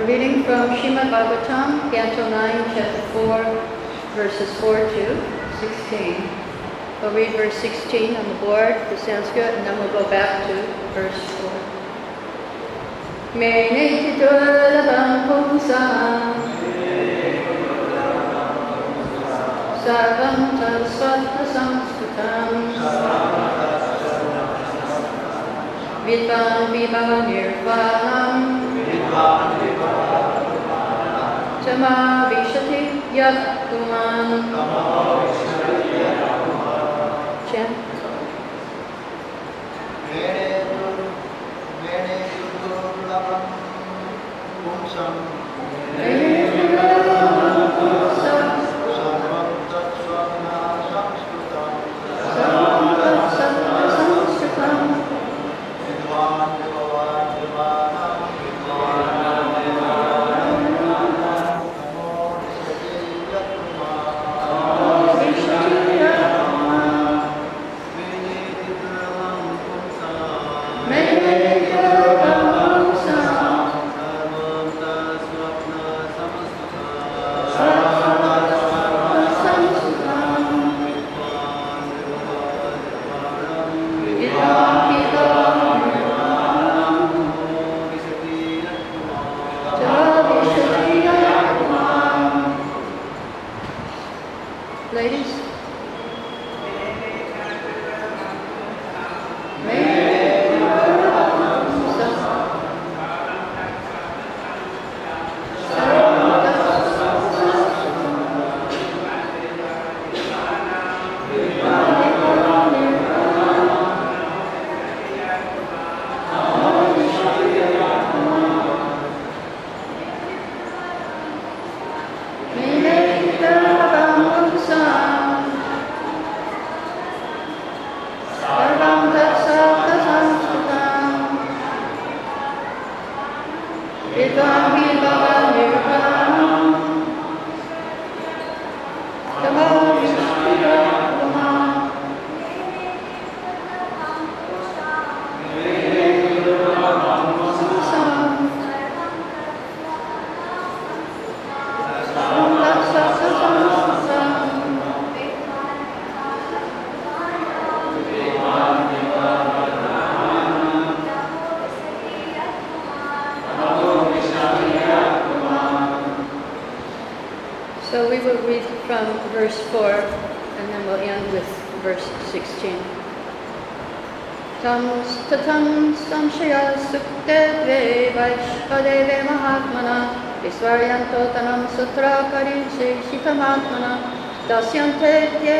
A reading from Srimad Bhagavatam, Canto 9, Chapter 4, verses 4 to 16. We'll read verse 16 on the board, the Sanskrit, and then we'll go back to verse 4. Mene chidurlabam pumsam sarvam tasvatma samskritam vidvan vibhava nirvanam Tama तमावेशते यत् तुमान् तमावेशते Mahatmana visvaryanto tanam sutra karinse shitamatmana dasyante te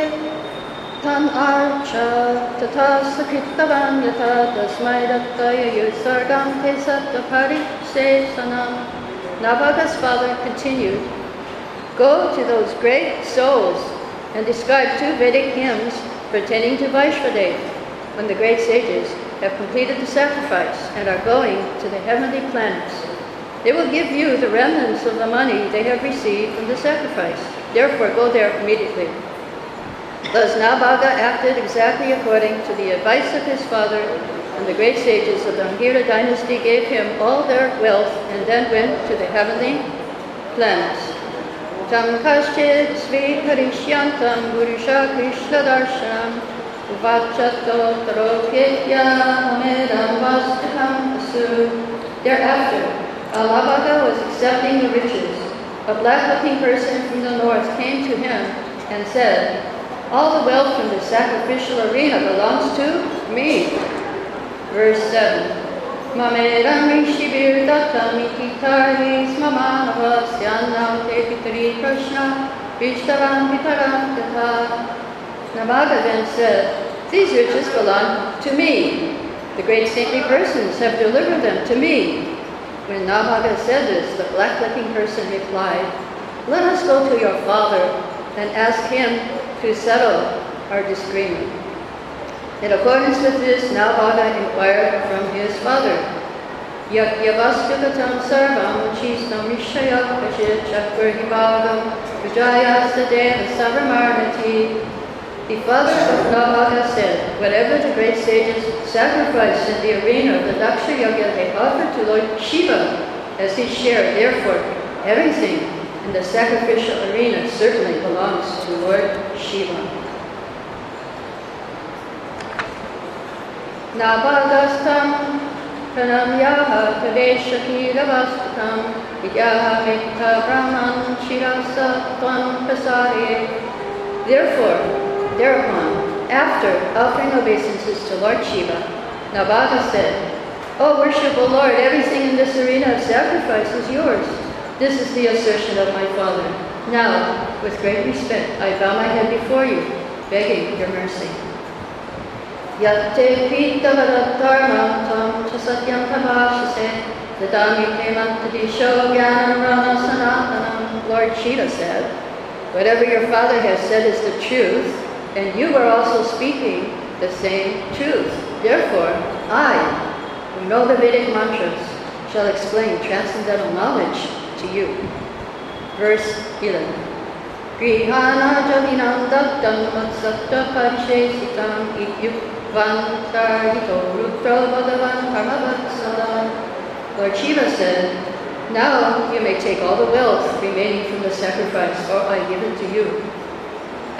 tan archa tata sakritavan yata tasmai dattaya yusargam te satta parisesanam. Nabhaga's father continued, Go to those great souls and describe two Vedic hymns pertaining to Vaishvadev when the great sages have completed the sacrifice and are going to the heavenly planets. They will give you the remnants of the money they have received from the sacrifice. Therefore, go there immediately. Thus, Nabhaga acted exactly according to the advice of his father, and the great sages of the Angira dynasty gave him all their wealth and then went to the heavenly planets. Tam kaschit svikarishyantam gurusha krishna Thereafter, Alabhaga was accepting the riches. A black-looking person from the north came to him and said, All the wealth from the sacrificial arena belongs to me. Verse 7. Mameram Rishibir Dattamiti Tarvis Mamanavasyanam Te Prashna Vishtavam Pitaram. Nabhaga then said, These riches belong to me. The great saintly persons have delivered them to me. When Nabhaga said this, the black-looking person replied, Let us go to your father and ask him to settle our disagreement. In accordance with this, Nabhaga inquired from his father, sarvam chistam rishaya kashit chakrahibhagam vijayastadeva savamarnati. The father of Nabhaga said, Whatever the great sages sacrificed in the arena of the Daksha Yajna they offered to Lord Shiva as his share. Therefore, everything in the sacrificial arena certainly belongs to Lord Shiva. Navagastam pranamyaha tadeshakiravastatam vidyaha mikta brahman shirasa tvam prasade. Therefore, thereupon, after offering obeisances to Lord Shiva, Nabhaga said, O worshipful Lord, everything in this arena of sacrifice is yours. This is the assertion of my father. Now, with great respect, I bow my head before you, begging your mercy. Yatte pitavadatarmam tam chasatyam tabashase dadami temantadisho gyanam rama sanatanam. Lord Shiva said, Whatever your father has said is the truth, and you are also speaking the same truth. Therefore, I, who know the Vedic mantras, shall explain transcendental knowledge to you. Verse 11. Grihana javinam dattam matsakta parishesitam ityukvantarhito rutro bhagavan karmavatsalam. Lord Shiva said, Now you may take all the wealth remaining from the sacrifice, or I give it to you.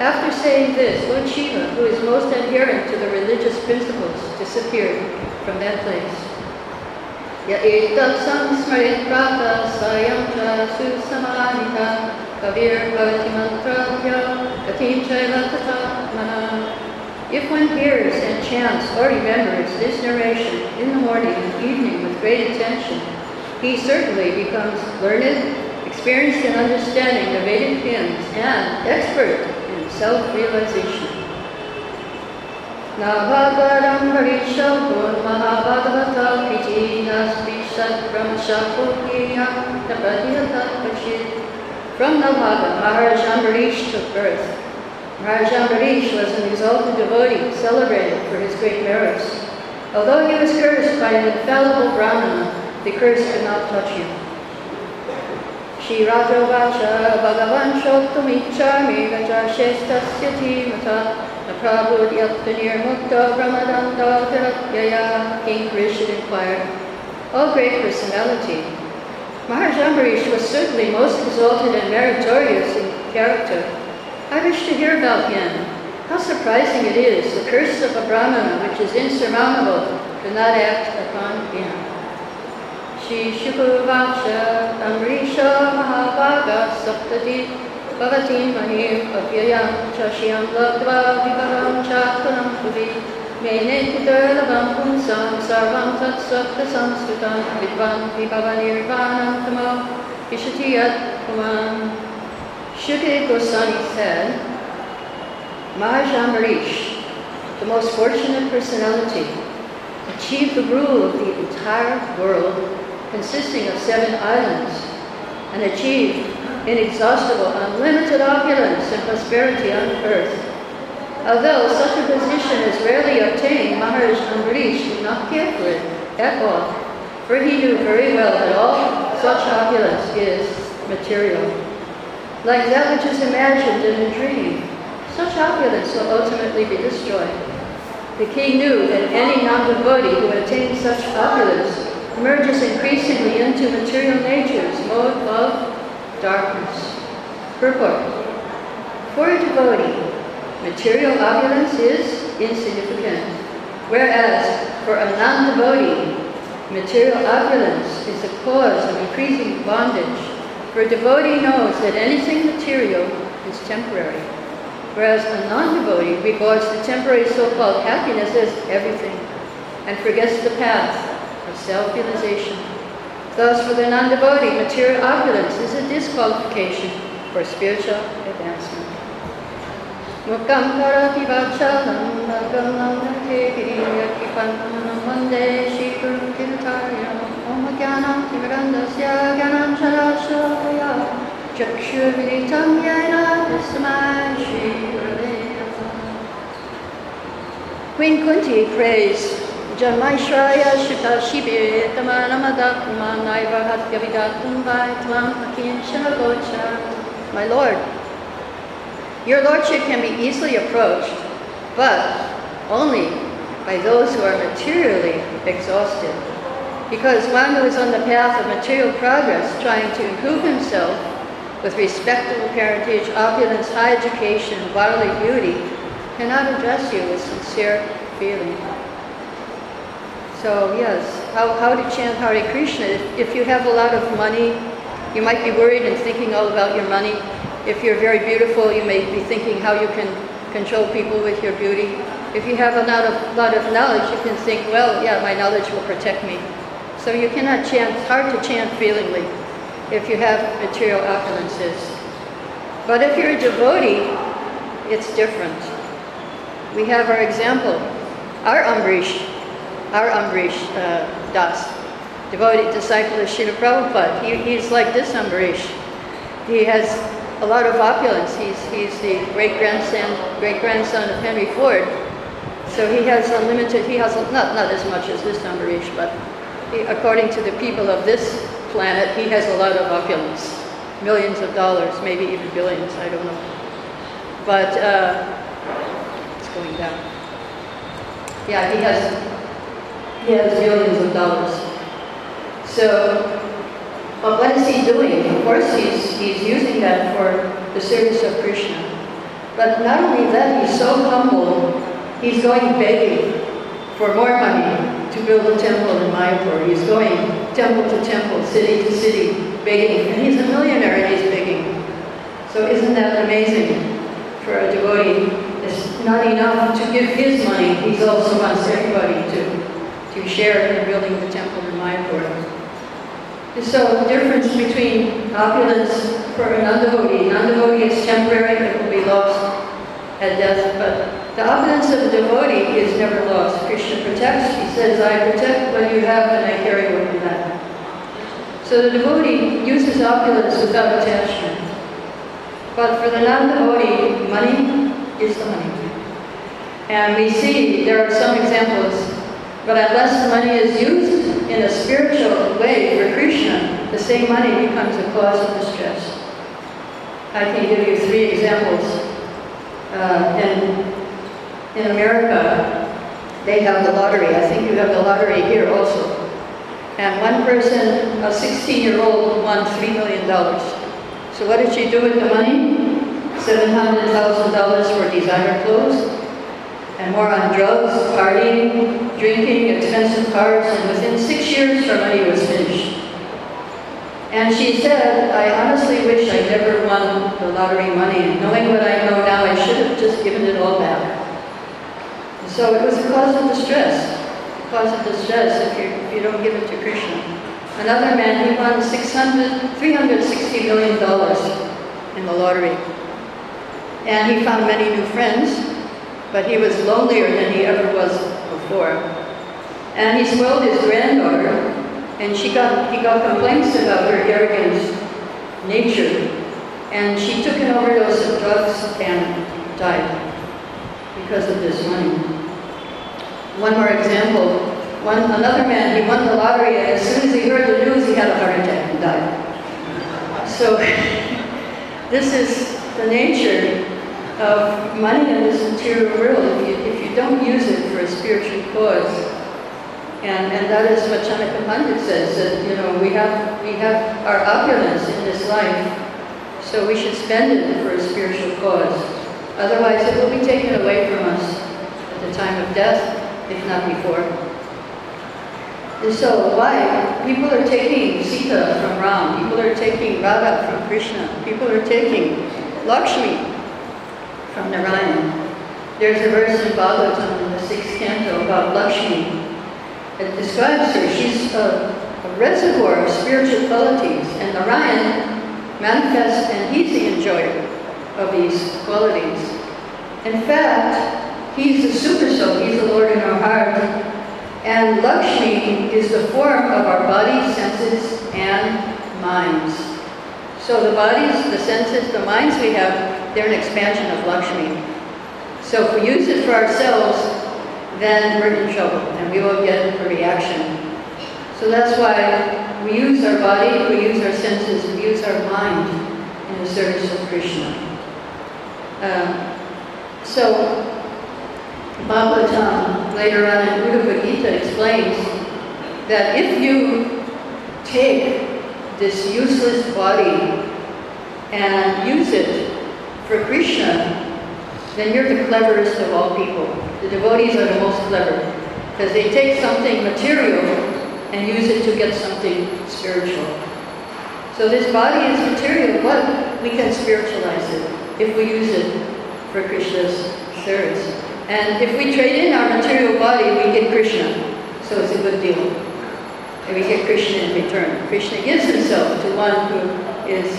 After saying this, Lord Shiva, who is most adherent to the religious principles, disappeared from that place. If one hears and chants or remembers this narration in the morning and evening with great attention, he certainly becomes learned, experienced in understanding the Vedic hymns, and expert self-realization. Navagaram Harishabun Mahabhagavata Piti Brahmashapukiya From Nabhaga, Maharaj Ambarish took birth. Maharaj Ambarish was an exalted devotee celebrated for his great merits. Although he was cursed by an infallible Brahmana, the curse could not touch him. Shirajovacha Bhagavan Shotumichami Vajashestasya Timata Prabhudyaptanir Mukta Brahmadanda Viratyaya, King Rishid inquired. O great personality, Maharaj Ambarish was certainly most exalted and meritorious in character. I wish to hear about him. How surprising it is, the curse of a Brahmana, which is insurmountable, to not act upon him. श्रीशुकुवाच अम्बरीशो महाभागाः सप्तति भवतीं महीम् अव्ययां च श्रियं लब्ध्वा विभवं चात्मनं पुरी मेने कुतलवं पुंसां सर्वं तत्सप्तसंस्कृतं विद्वान् विभवनिर्वाणं तमो विशति यत् पुमान् Shukdev Goswami said, Maharaj Ambarish, the most fortunate personality, achieved the rule of the entire world consisting of seven islands and achieved inexhaustible, unlimited opulence and prosperity on earth. Although such a position is rarely obtained, Maharaj Ambarish did not care for it at all, for he knew very well that all such opulence is material. Like that which is imagined in a dream, such opulence will ultimately be destroyed. The king knew that any non-devotee who attains such opulence merges increasingly into material nature's mode of darkness. Purport. For a devotee, material opulence is insignificant, whereas for a non-devotee, material opulence is the cause of increasing bondage. For a devotee knows that anything material is temporary, whereas a non-devotee regards the temporary so-called happiness as everything and forgets the path of self-realization. Thus, for the non-devotee, material opulence is a disqualification for spiritual advancement. Mukam karati vachalam nateviyakipanam vande om Queen Kunti prays Jamaishraya Shita Akin Shanagocha. My Lord, your Lordship can be easily approached, but only by those who are materially exhausted. Because one who is on the path of material progress, trying to improve himself with respectable parentage, opulence, high education, bodily beauty, cannot address you with sincere feeling. So yes, how, how to chant Hare Krishna. If, if you have a lot of money, you might be worried and thinking all about your money. If you're very beautiful, you may be thinking how you can control people with your beauty. If you have a lot of, lot of knowledge, you can think, well, yeah, my knowledge will protect me. So you cannot chant, it's hard to chant feelingly if you have material opulences. But if you're a devotee, it's different. We have our example, our Ambrish, our Ambrish uh, Das, devoted disciple of Srila Prabhupada. He, he's like this Ambrish. He has a lot of opulence. He's, he's the great grandson, great grandson of Henry Ford. So he has unlimited, he has not, not as much as this Ambrish, but he, according to the people of this planet, he has a lot of opulence. Millions of dollars, maybe even billions, I don't know. But uh, it's going down. Yeah, he has, he has billions of dollars. So, but what is he doing? Of course, he's, he's using that for the service of Krishna. But not only that, he's so humble, he's going begging for more money to build a temple in Mayapur. He's going temple to temple, city to city, begging. And he's a millionaire and he's begging. So isn't that amazing for a devotee? It's not enough to give his money. He also wants everybody to, to share in the building of the temple in Mayapur. So the difference between opulence for a non-devotee, non-devotee is temporary, it will be lost at death, but the opulence of a devotee is never lost. Krishna protects, he says, I protect what you have and I carry what you have. So the devotee uses opulence without attachment. But for the non-devotee, money is the money. And we see, there are some examples, but unless the money is used in a spiritual way for Krishna, the same money becomes a cause of distress. I can give you three examples. Uh, in, in America, they have the lottery. I think you have the lottery here also. And one person, a 16-year-old, won $3 million. So what did she do with the money? $700,000 for designer clothes, and more on drugs, partying, drinking, expensive cars, and within six years her money was finished. And she said, I honestly wish I never won the lottery money. Knowing what I know now, I should have just given it all back. So it was a cause of distress, a cause of distress if you, if you don't give it to Krishna. Another man, he won 600, $360 million in the lottery. And he found many new friends, but he was lonelier than he ever was before. And he spoiled his granddaughter, and she got, he got complaints about her arrogant nature. And she took an overdose of drugs and died because of this money. One more example. One, another man, he won the lottery, and as soon as he heard the news, he had a heart attack and died. So this is the nature of money in this material world if you, if you don't use it for a spiritual cause. And, and that is what Chanakya Pandit says, that, you know, we have, we have our opulence in this life, so we should spend it for a spiritual cause. Otherwise, it will be taken away from us at the time of death, if not before. And so why? People are taking Sita from Ram, people are taking Radha from Krishna, people are taking Lakshmi from Narayan. There's a verse in Bhagavatam in the sixth canto about Lakshmi. It describes her. She's a, a reservoir of spiritual qualities, and Narayan manifests and he's the enjoyer of these qualities. In fact, he's the super soul, he's the Lord in our heart. And Lakshmi is the form of our body, senses, and minds. So the bodies, the senses, the minds we have they're an expansion of Lakshmi. So if we use it for ourselves, then we're in trouble and we will get a reaction. So that's why we use our body, we use our senses, we use our mind in the service of Krishna. Um, so Bhagavatam later on in Bhagavad Gita explains that if you take this useless body and use it for Krishna, then you're the cleverest of all people. The devotees are the most clever because they take something material and use it to get something spiritual. So this body is material, but we can spiritualize it if we use it for Krishna's service. And if we trade in our material body, we get Krishna. So it's a good deal. And we get Krishna in return. Krishna gives himself to one who is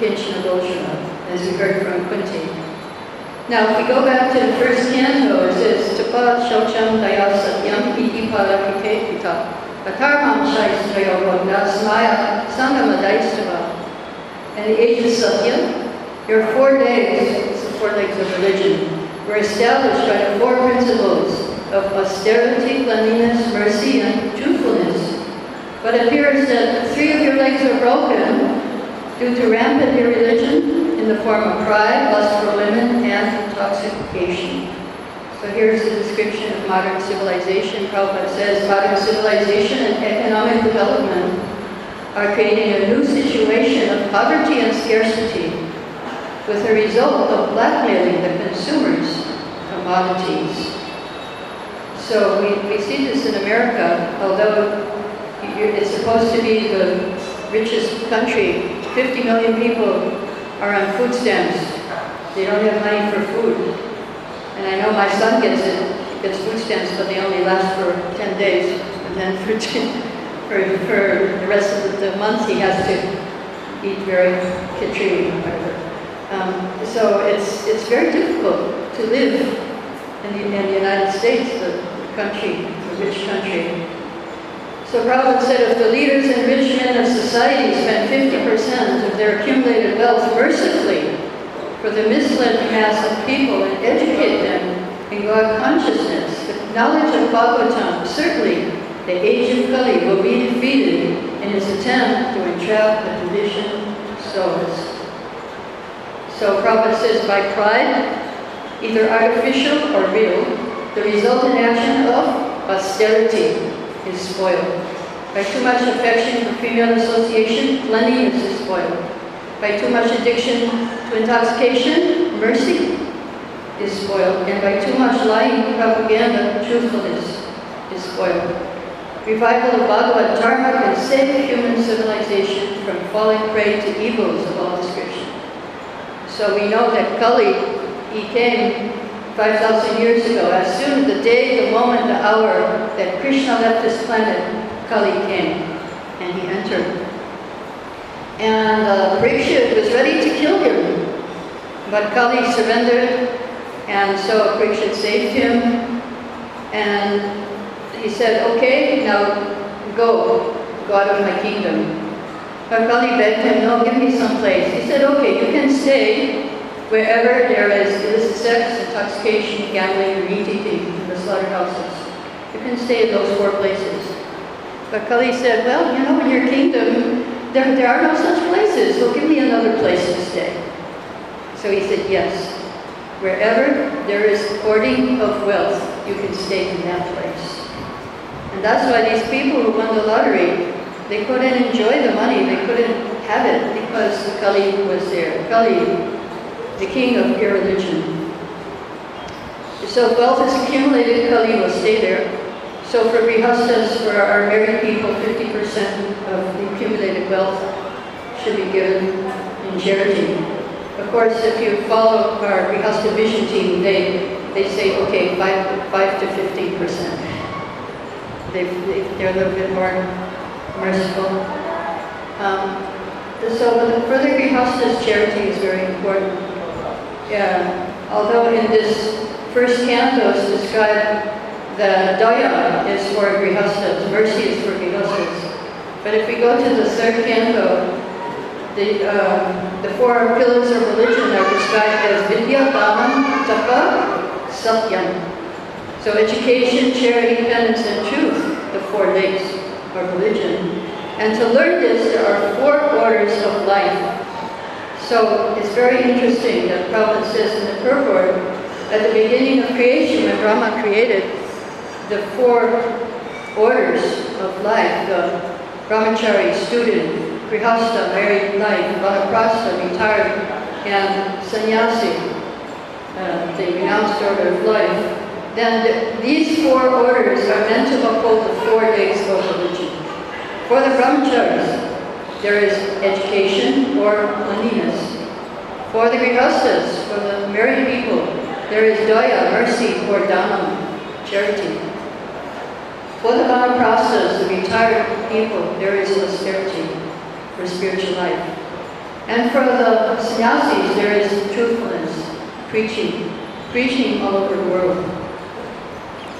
Kinchana Doshana, as we heard from Kunti. Now, if we go back to the first canto, it says, Tapa Shaucham Daya Satyam Iti Palakite Pita Atarmam Shaistrayo Bhagna Smaya Sangama Daistava. And the age of Satya, your four days, four legs of religion, were established by the four principles of austerity, cleanliness, mercy, and truthfulness. But it appears that three of your legs are broken due to rampant irreligion in the form of pride, lust for women, and intoxication. So here's the description of modern civilization. Prabhupada says modern civilization and economic development are creating a new situation of poverty and scarcity with the result of blackmailing the consumers commodities. So we, we see this in America, although it's supposed to be the richest country, 50 million people are on food stamps. They don't have money for food. And I know my son gets it, gets food stamps, but they only last for 10 days. And then for, for, for the rest of the month, he has to eat very khichdi or whatever. Um, so it's, it's very difficult to live in the, in the United States, the country, the rich country. So Prabhupada said if the leaders and rich men of society spend 50% of their accumulated wealth mercifully for the misled mass of people and educate them in God consciousness, the knowledge of Bhagavatam, certainly the age of Kali will be defeated in its attempt to entrap the conditioned souls. So Prabhupada says by pride, either artificial or real, the resultant action of austerity is spoiled. By too much affection for female association, cleanliness is spoiled. By too much addiction to intoxication, mercy is spoiled. And by too much lying propaganda, truthfulness is spoiled. Revival of Bhagavad Dharma can save human civilization from falling prey to evils of all description. So we know that Kali, he came 5,000 years ago. As soon as the day, the moment, the hour that Krishna left this planet, Kali came and he entered. And uh, was ready to kill him, but Kali surrendered, and so Parikshit saved him. And he said, okay, now go, go out of my kingdom. But Kali begged him, no, give me some place. He said, okay, you can stay wherever there is illicit sex, intoxication, gambling, or meat-eating in the slaughterhouses. You can stay in those four places. But Kali said, well, you know, in your kingdom, there, there are no such places, so give me another place to stay. So he said, yes. Wherever there is hoarding of wealth, you can stay in that place. And that's why these people who won the lottery they couldn't enjoy the money, they couldn't have it because Kali was there. Kali, the king of irreligion. So wealth is accumulated, Kali will stay there. So for grihastas, for our married people, 50% of the accumulated wealth should be given in charity. Of course, if you follow our grihasta vision team, they, they say, okay, 5, 5 to 15%. They, they, they're a little bit more merciful. Um, so for the grihastas charity is very important. Yeah, although in this first canto it's described that daya is for grihastas, mercy is for grihastas. But if we go to the third canto, the, um, the four pillars of religion are described as vidya, dhamma, tapa, satyam. So education, charity, penance, and truth, the four legs of religion. And to learn this, there are four orders of life. So it's very interesting that Prabhupada says in the purport, at the beginning of creation, when Brahma created, the four orders of life, the brahmachari, student, grihastha, married life, vanaprastha, retired, and sannyasi, uh, the renounced order of life, then th these four orders are meant to uphold the four days of religion. For the brahmacharis, there is education or cleanliness. For the grihasthas, for the married people, there is daya, mercy, or dhanam, charity. For the vanaprasthas, the retired people, there is austerity for spiritual life. And for the sannyasis, there is truthfulness, preaching, preaching all over the world.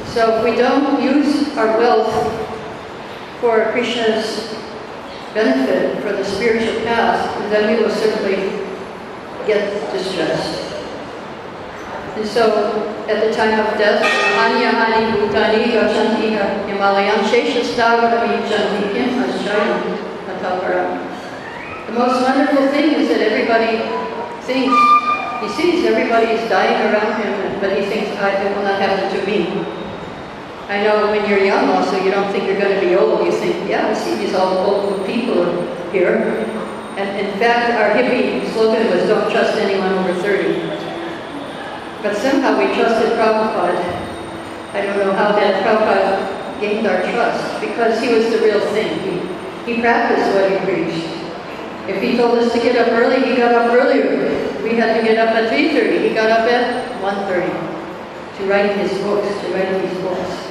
So if we don't use our wealth for Krishna's benefit, for the spiritual path, and then we will simply get distressed. And so, at the time of death, Hani Bhutani. The most wonderful thing is that everybody thinks, he sees everybody is dying around him, but he thinks, it will not happen to me. I know when you're young also, you don't think you're going to be old. You think, yeah, I see these all old people here. And in fact, our hippie slogan was, don't trust anyone over 30. But somehow we trusted Prabhupada. I don't know how that Prabhupada gained our trust, because he was the real thing. He, he practiced what he preached. If he told us to get up early, he got up earlier. We had to get up at 3.30. He got up at 1.30 to write his books, to write these books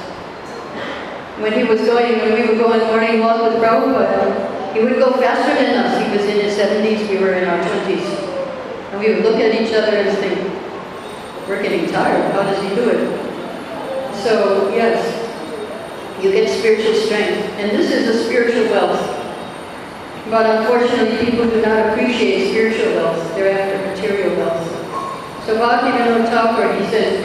when he was going, when we would go on morning walk with Prabhupada, he would go faster than us. He was in his 70s, we were in our 20s. And we would look at each other and think, we're getting tired. How does he do it? So, yes, you get spiritual strength. And this is a spiritual wealth. But unfortunately, people do not appreciate spiritual wealth. They're after material wealth. So Bhaktivinoda Thakur, he says,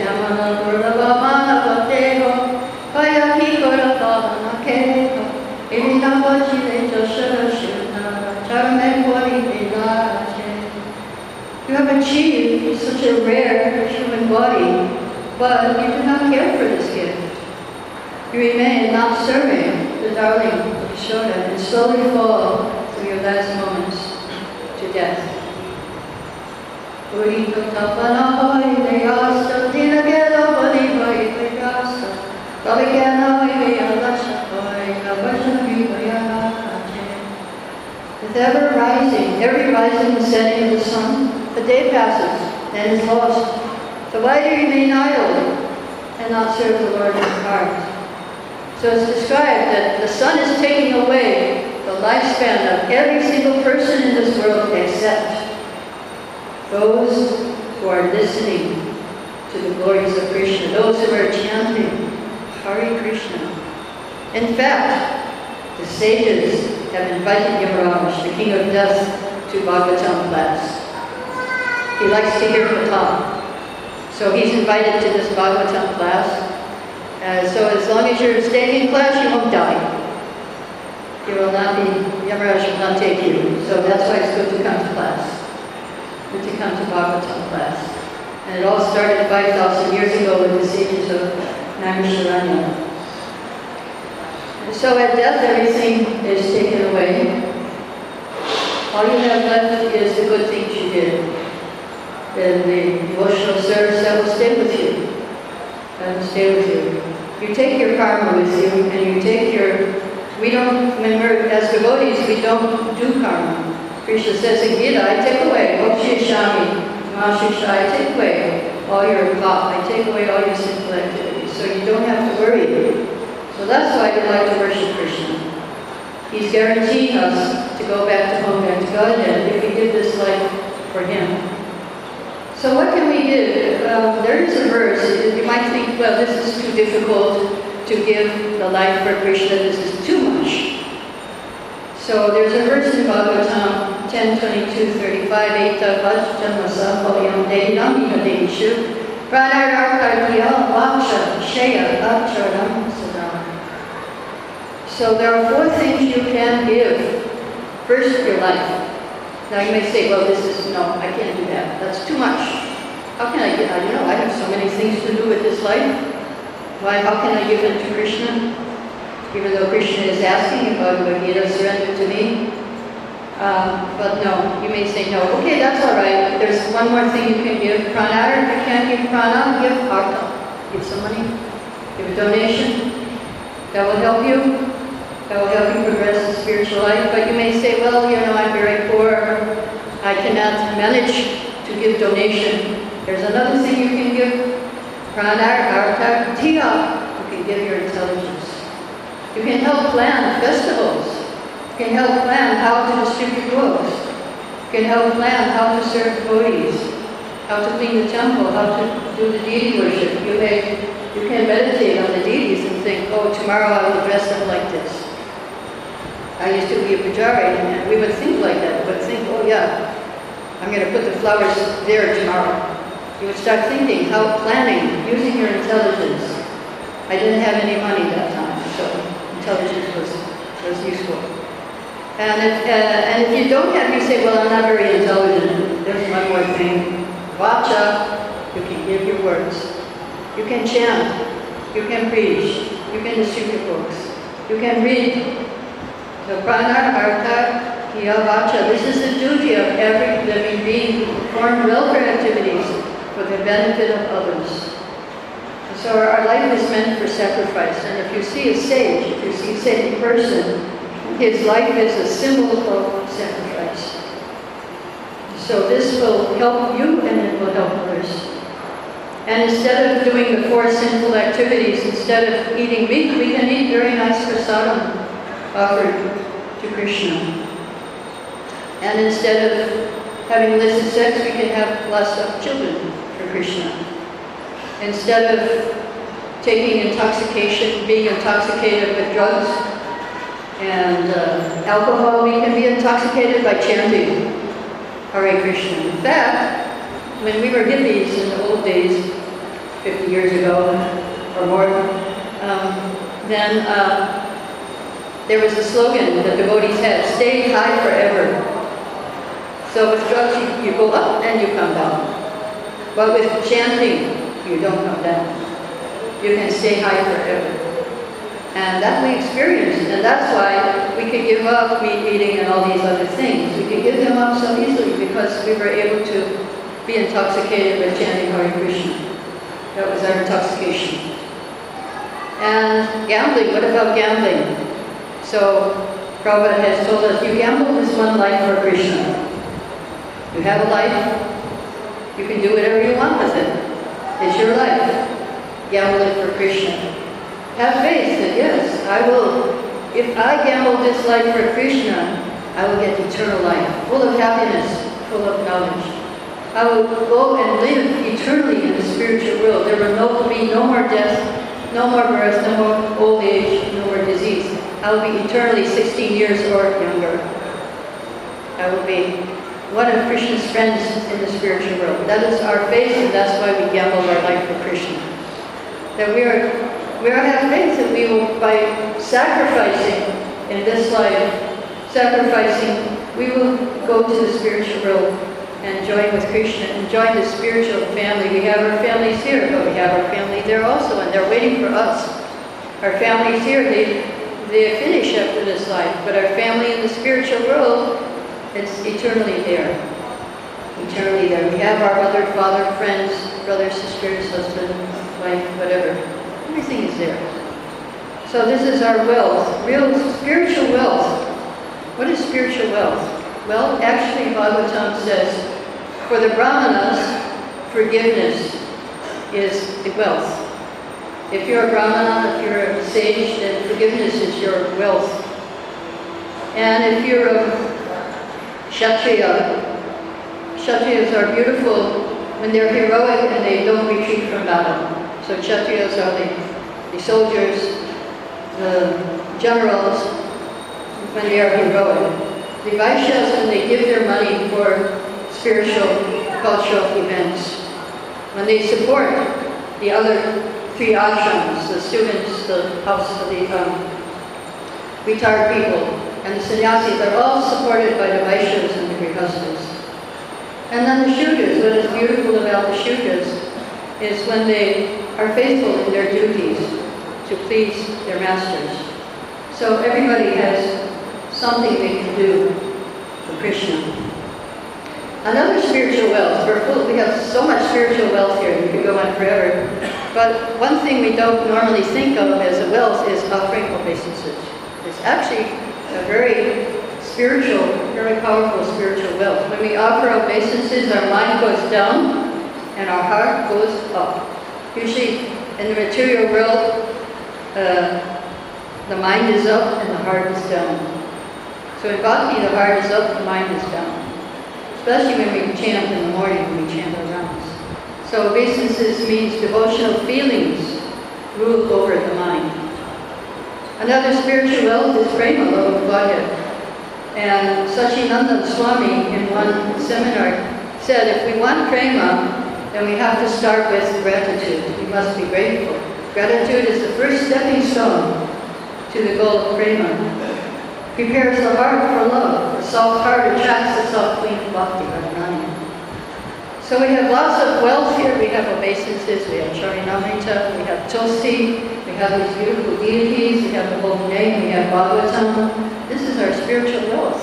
you have achieved such a rare human body, but you do not care for this gift. You remain not serving the darling of Yashoda and slowly fall through your last moments to death. Ever rising, every rising and setting of the sun, a day passes and is lost. So why do you remain idle and not serve the Lord in heart? So it's described that the sun is taking away the lifespan of every single person in this world except those who are listening to the glories of Krishna, those who are chanting Hare Krishna. In fact, the sages have invited Yamaraj, the king of death, to Bhagavatam class. He likes to hear Katha. So he's invited to this Bhagavatam class. Uh, so as long as you're staying in class, you won't die. You will not be, Yamaraj will not take you. So that's why it's good to come to class. Good to come to Bhagavatam class. And it all started 5,000 years ago with the sages of Naimisharanya. So at death, everything is taken away. All you have left is the good things you did. And the devotional service that will stay with you. That will stay with you. You take your karma with you, and you take your... We don't, we're, as devotees, we don't do karma. Krishna says in Gita, I take away, Okshishami, Mashisha, I take away all your pop, I take away all your sinful activities so you don't have to worry. So that's why we like to worship Krishna. He's guaranteeing us to go back to home and to Godhead if we give this life for Him. So what can we do? Um, there is a verse. You might think, well, this is too difficult to give the life for Krishna. This is too much. So there's a verse in Bhagavatam 10, 22, 35, Eta Vajjamasa Palyam Dehinam Ihadeshu so there are four things you can give. First, your life. Now you may say, well, this is, no, I can't do that. That's too much. How can I get, you know, I have so many things to do with this life. Why, how can I give it to Krishna? even though Krishna is asking about Bhagavad Gita, surrender to me. Um, but no, you may say no. Okay, that's all right. There's one more thing you can give. Prana, if you can't give prana, give artha. Give some money. Give a donation. That will help you. That will help you progress in spiritual life. But you may say, well, you know, I'm very poor. I cannot manage to give donation. There's another thing you can give. Prana, artha, tiya. You can give your intelligence. You can help plan festivals. You can help plan how to distribute books. You can help plan how to serve devotees, how to clean the temple, how to do the deity worship. You may, you can meditate on the deities and think, oh, tomorrow I will dress up like this. I used to be a pujari, and we would think like that. We would think, oh yeah, I'm going to put the flowers there tomorrow. You would start thinking, how planning, using your intelligence. I didn't have any money that time, so intelligence was, was useful. And if, uh, and if you don't have, you say, well, I'm not very intelligent. There's one more thing. Vacha, you can give your words. You can chant. You can preach. You can distribute your books. You can read the prana, artha, kiya, vacha. This is the duty of every living being to perform welfare activities for the benefit of others. So our, life is meant for sacrifice. And if you see a sage, if you see a saintly person, his life is a symbol of sacrifice. So this will help you and it will help others. And instead of doing the four sinful activities, instead of eating meat, we can eat very nice prasadam offered to Krishna. And instead of having illicit sex, we can have lots of children for Krishna. Instead of taking intoxication, being intoxicated with drugs, and uh, alcohol, we can be intoxicated by chanting Hare Krishna. In fact, when we were hippies in the old days, 50 years ago or more, um, then uh, there was a slogan that devotees had, stay high forever. So with drugs, you, you go up and you come down. But with chanting, you don't come down. You can stay high forever. And that we experienced, and that's why we could give up meat eating and all these other things. We could give them up so easily because we were able to be intoxicated with chanting Hare Krishna. That was our intoxication. And gambling, what about gambling? So Prabhupada has told us, you gamble this one life for Krishna. You have a life, you can do whatever you want with it. It's your life. Gamble it for Krishna. Have faith that yes, I will, if I gamble this life for Krishna, I will get eternal life, full of happiness, full of knowledge. I will go and live eternally in the spiritual world. There will no, be no more death, no more birth, no more old age, no more disease. I will be eternally 16 years or younger. I will be one of Krishna's friends in the spiritual world. That is our faith, and that's why we gamble our life for Krishna. That we are we are have faith that we will, by sacrificing in this life, sacrificing, we will go to the spiritual world and join with Krishna and join the spiritual family. We have our families here, but we have our family there also, and they're waiting for us. Our families here, they, they finish after this life, but our family in the spiritual world, it's eternally there. Eternally there. We have our mother, father, friends, brothers, sisters, husband, wife, whatever. Everything is there. So this is our wealth, real spiritual wealth. What is spiritual wealth? Well, actually Bhagavatam says, for the brahmanas, forgiveness is wealth. If you're a brahmana, if you're a sage, then forgiveness is your wealth. And if you're a kshatriya, kshatriyas are beautiful when they're heroic and they don't retreat from battle. So Kshatriyas are the, the soldiers, the generals, when they are heroic. The Vaishyas, when they give their money for spiritual, cultural events. When they support the other three ashrams, the students, the house of the um, retired people, and the sannyasis are all supported by the Vaishyas and the Grihastas. And then the Shudras, what is beautiful about the Shudras is when they are faithful in their duties to please their masters. So everybody has something they can do for Krishna. Another spiritual wealth. We're full, we have so much spiritual wealth here. We could go on forever. But one thing we don't normally think of as a wealth is offering obeisances. It's actually a very spiritual, very powerful spiritual wealth. When we offer obeisances, our mind goes down and our heart goes up. Usually in the material world, uh, the mind is up and the heart is down. So in bhakti, the heart is up, the mind is down. Especially when we chant in the morning, when we chant our rounds. So obeisances means devotional feelings rule over the mind. Another spiritual wealth is prema, love of Godhead. And Sacinandana Swami in one seminar said if we want prema, then we have to start with gratitude. We must be grateful. Gratitude is the first stepping stone to the goal of prema. Prepares the heart for love. The soft heart attracts the soft queen of bhakti, Radharani. So we have lots of wealth here. We have obeisances, we have Charanamrita, we have Tulsi, we have these beautiful deities, we have the holy name, we have Bhagavatam. This is our spiritual wealth.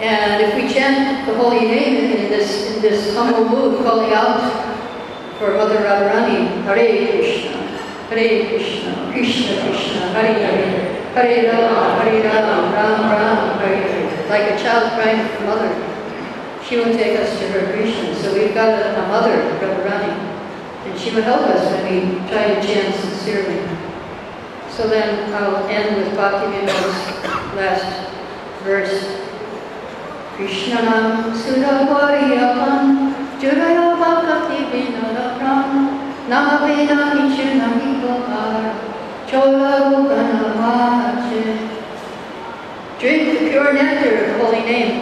And if we chant the holy name in this, in this humble mood, calling out for Mother Radharani, Hare Krishna, Hare Krishna, Krishna Krishna, Hare Hare, Hare Ram, Hare Ram, Ram Ram, Hare. Like a child crying for mother. She will take us to her Krishna. So we've got a, a mother, Radharani, and she will help us when we try to chant sincerely. So then I'll end with Bhakti Vinod's last verse. Krishnanam Sudhavariyapan Juraya Bhakti Vinodapram Namavena Ichunami Gopar Drink the pure nectar of the holy name.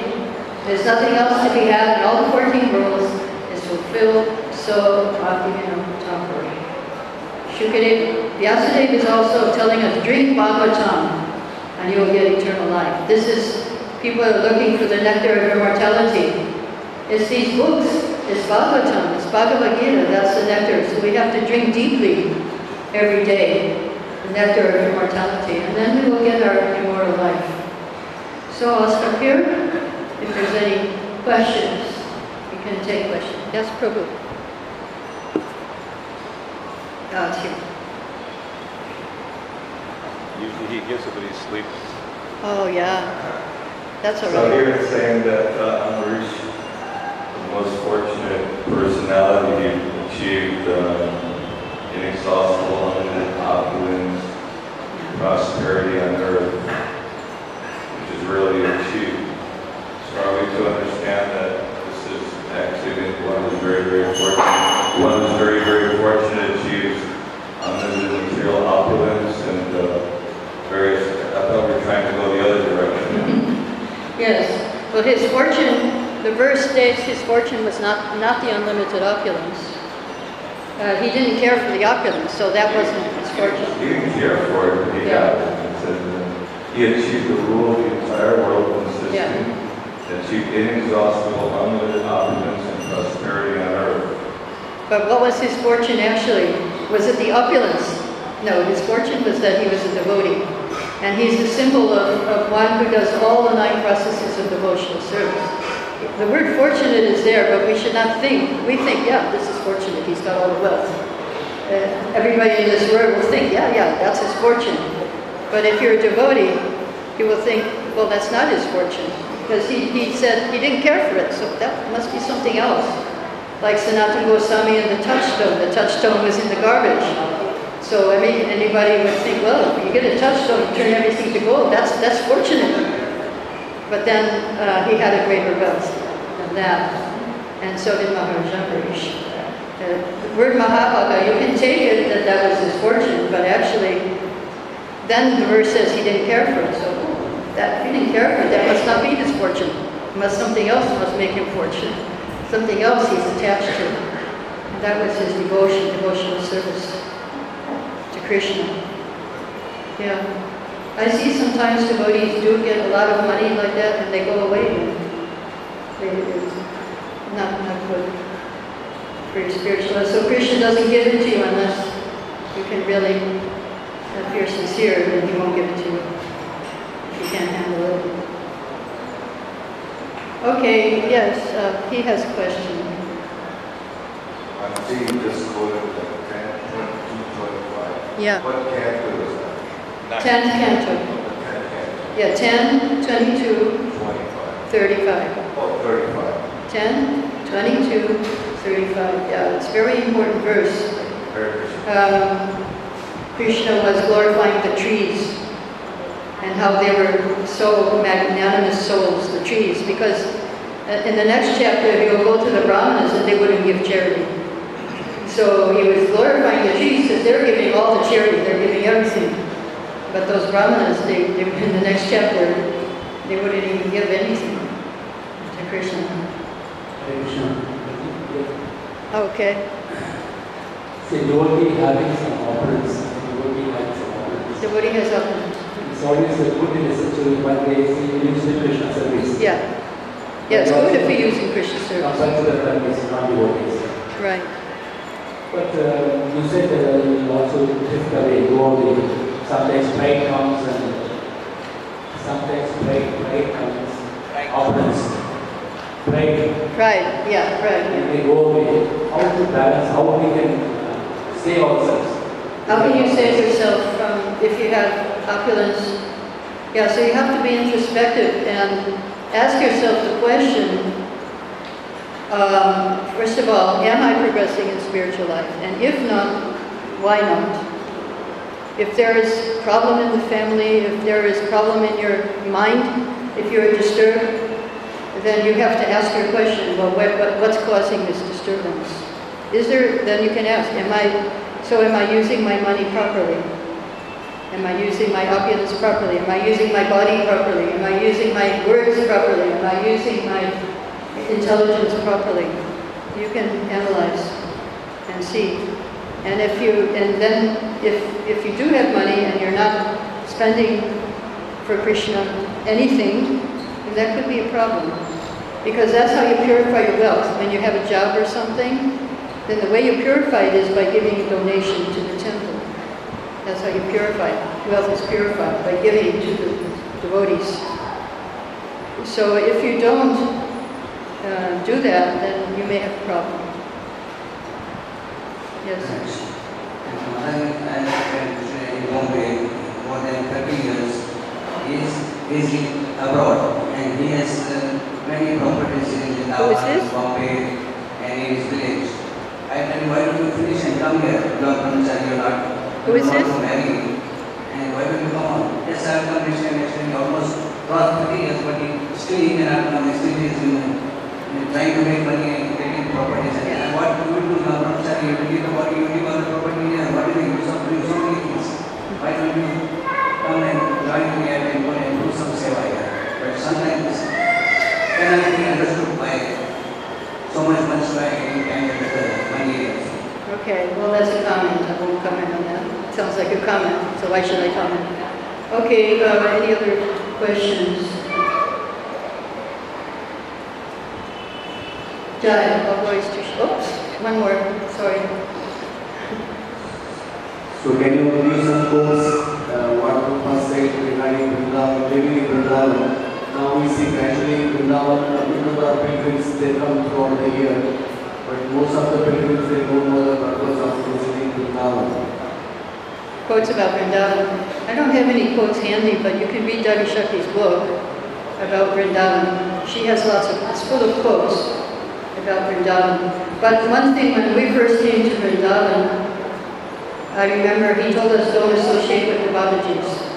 There's nothing else to be had in all the 14 worlds is fulfilled so Bhaktivinoda Thakur. Shukadeva, Vyasadeva is also telling us, drink Bhagavatam and you will get eternal life. This is, people are looking for the nectar of immortality. It's these books, it's Bhagavatam, it's Bhagavad Gita, that's the nectar. So we have to drink deeply every day nectar of immortality, and then we will get our immortal life. So I'll stop here. If there's any questions, we can take questions. Yes, Prabhu. God's here. Usually he gives it but he sleeps. Oh, yeah. That's all So right. here it's saying that uh, Ambarish, the most fortunate personality, achieved uh, inexhaustible, unlimited opulence, prosperity on earth, which is really achieved. So are we to understand that this is actually one who's very, very fortunate, one who's very, very fortunate to achieves unlimited material opulence and uh, various, I thought we were trying to go the other direction. Yes. Well, his fortune, the verse states his fortune was not, not the unlimited opulence. Uh, he didn't care for the opulence, so that wasn't his fortune. He didn't care for it, but he got it. It said that he achieved the rule of the entire world consisting, Yeah. achieved inexhaustible, unlimited opulence and prosperity on earth. But what was his fortune actually? Was it the opulence? No, his fortune was that he was a devotee. And he's the symbol of, of one who does all the nine processes of devotional service. The word fortunate is there, but we should not think, we think, yeah, this is fortunate, he's got all the wealth. Uh, everybody in this world will think, yeah, yeah, that's his fortune. But if you're a devotee, you will think, well, that's not his fortune. Because he, he said he didn't care for it, so that must be something else. Like Sanatana Goswami and the touchstone. The touchstone was in the garbage. So I mean, anybody would think, well, if you get a touchstone, you turn everything to gold. That's that's fortunate. But then uh, he had a greater wealth than that, and so did Maharaja. Uh, the word Mahabhaga, you can take it that that was his fortune, but actually, then the verse says he didn't care for it. So that he didn't care for it, that must not be his fortune. Must something else must make him fortune. Something else he's attached to. And that was his devotion, devotional service to Krishna. Yeah. I see sometimes devotees do get a lot of money like that and they go away. They, not, not good for your spiritual life. So Krishna doesn't give it to you unless you can really if you're sincere, then he won't give it to you. If you can't handle it. Okay, yes, uh, he has a question. I see you just quoted like 10, 22, 25. Yeah, What canto was that? 10th canto. 10 canto, Yeah, 10, 22, 25. 35. Oh, 35. 10, 22, 35. Yeah, it's a very important verse. Very good. um, Krishna was glorifying the trees and how they were so magnanimous souls, the trees, because uh, in the next chapter he'll go to the Brahmanas and they wouldn't give charity. So he was glorifying the trees because they're giving all the charity, they're giving everything. But those Brahmanas, they, they, in the next chapter, they wouldn't even give anything to Krishna. Hare Krishna. Okay. Say devotee having some offerings, devotee having some offerings. Devotee has a, It's always a good in essentially one day see use the Krishna service. yeah. Yeah, it's good if we use in Krishna service. Compared to the families, not devotees. Right. But uh, you said uh, you also drift away, go away. Sometimes pride comes and sometimes pride, pride comes, offerings. Pride, Pride, yeah, pride. yeah. and they go away. How to balance, how we can uh, save ourselves? How can you save yourself from, if you have opulence? Yeah, so you have to be introspective and ask yourself the question, um, first of all, am I progressing in spiritual life? And if not, why not? If there is problem in the family, if there is problem in your mind, if you're disturbed, then you have to ask your question, well, what, what, what's causing this disturbance? Is there, then you can ask, am I, so am I using my money properly? Am I using my opulence properly? Am I using my body properly? Am I using my words properly? Am I using my intelligence properly? You can analyze and see. And if you, and then if, if you do have money and you're not spending for Krishna anything, that could be a problem. Because that's how you purify your wealth. When you have a job or something, then the way you purify it is by giving a donation to the temple. That's how you purify. Wealth is purified by giving to the devotees. So if you don't uh, do that, then you may have a problem. Yes. And in Bombay more than 30 years. He is based abroad and he has uh, many properties in is Jindawat. Bombay and in his village. I tell why don't you finish and come here? You are brahmachari, you are not, Who is you this? And why don't you come on? Yes, I have come next time, next time, almost crossed 30 years, but he, still he cannot come, still he is in, in trying to make money and getting properties. And what do we do now, brahmachari? You will give the body, you will give all the property here. What is the use of doing so many things? Why don't you come and join me and go and do some seva here? But sometimes cannot be understood by so Okay, well, that's a comment. I won't comment on that. Sounds like a comment, so why should I comment? Okay, uh, any other questions? Jai, our voice sh- oops, one more, sorry. So can you give some quotes, uh, what Prabhupada said regarding Vrindavan, living in Vrindavan? Now we see gradually Vrindavan, pilgrims, they come throughout the year. But most of the pilgrims, they the purpose of visiting Vrindavan. Quotes about Vrindavan. I don't have any quotes handy, but you can read Devi Shakti's book about Vrindavan. She has lots of, it's full of quotes about Vrindavan. But one thing, when we first came to Vrindavan, I remember he told us don't associate with the Babajis.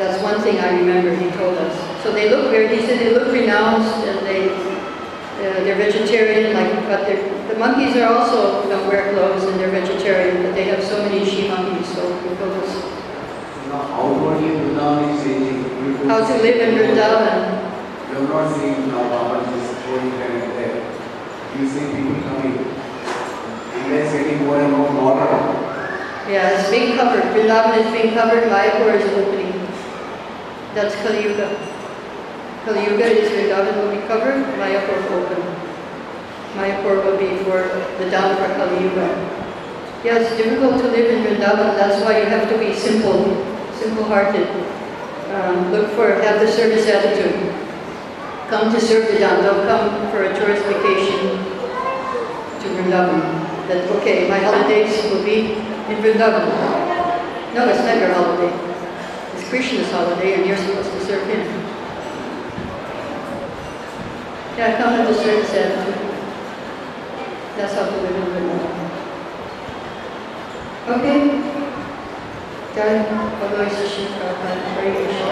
That's one thing I remember he told us. So they look very, he said they look renounced and they, uh, they're vegetarian, like, but they're, the monkeys are also, don't wear clothes and they're vegetarian, but they have so many she monkeys, so he told us So now outwardly Vrindavan is changing. You how to live in Vrindavan. You have not seen now Babaji's going here and there. You see people coming. India is getting more and more modern. Yeah, it's being covered, Vrindavan is being covered, Mayapur is opening. That's Kali Yuga. Kali Yuga is Vrindavan will be covered, Mayapur open. Mayapur will be for the down for Kali Yuga. Yes, difficult to live in Vrindavan, that's why you have to be simple, simple-hearted. Um, look for, have the service attitude. Come to serve the Dham, don't come for a tourist vacation to Vrindavan. That, okay, my holidays will be in Vrindavan. No, it's not your holiday. Krishna's holiday and you're supposed to serve him. Yeah, come with the service attitude. That's how to live in Vrindavan. Okay. Done. Although it's a shift, Hare.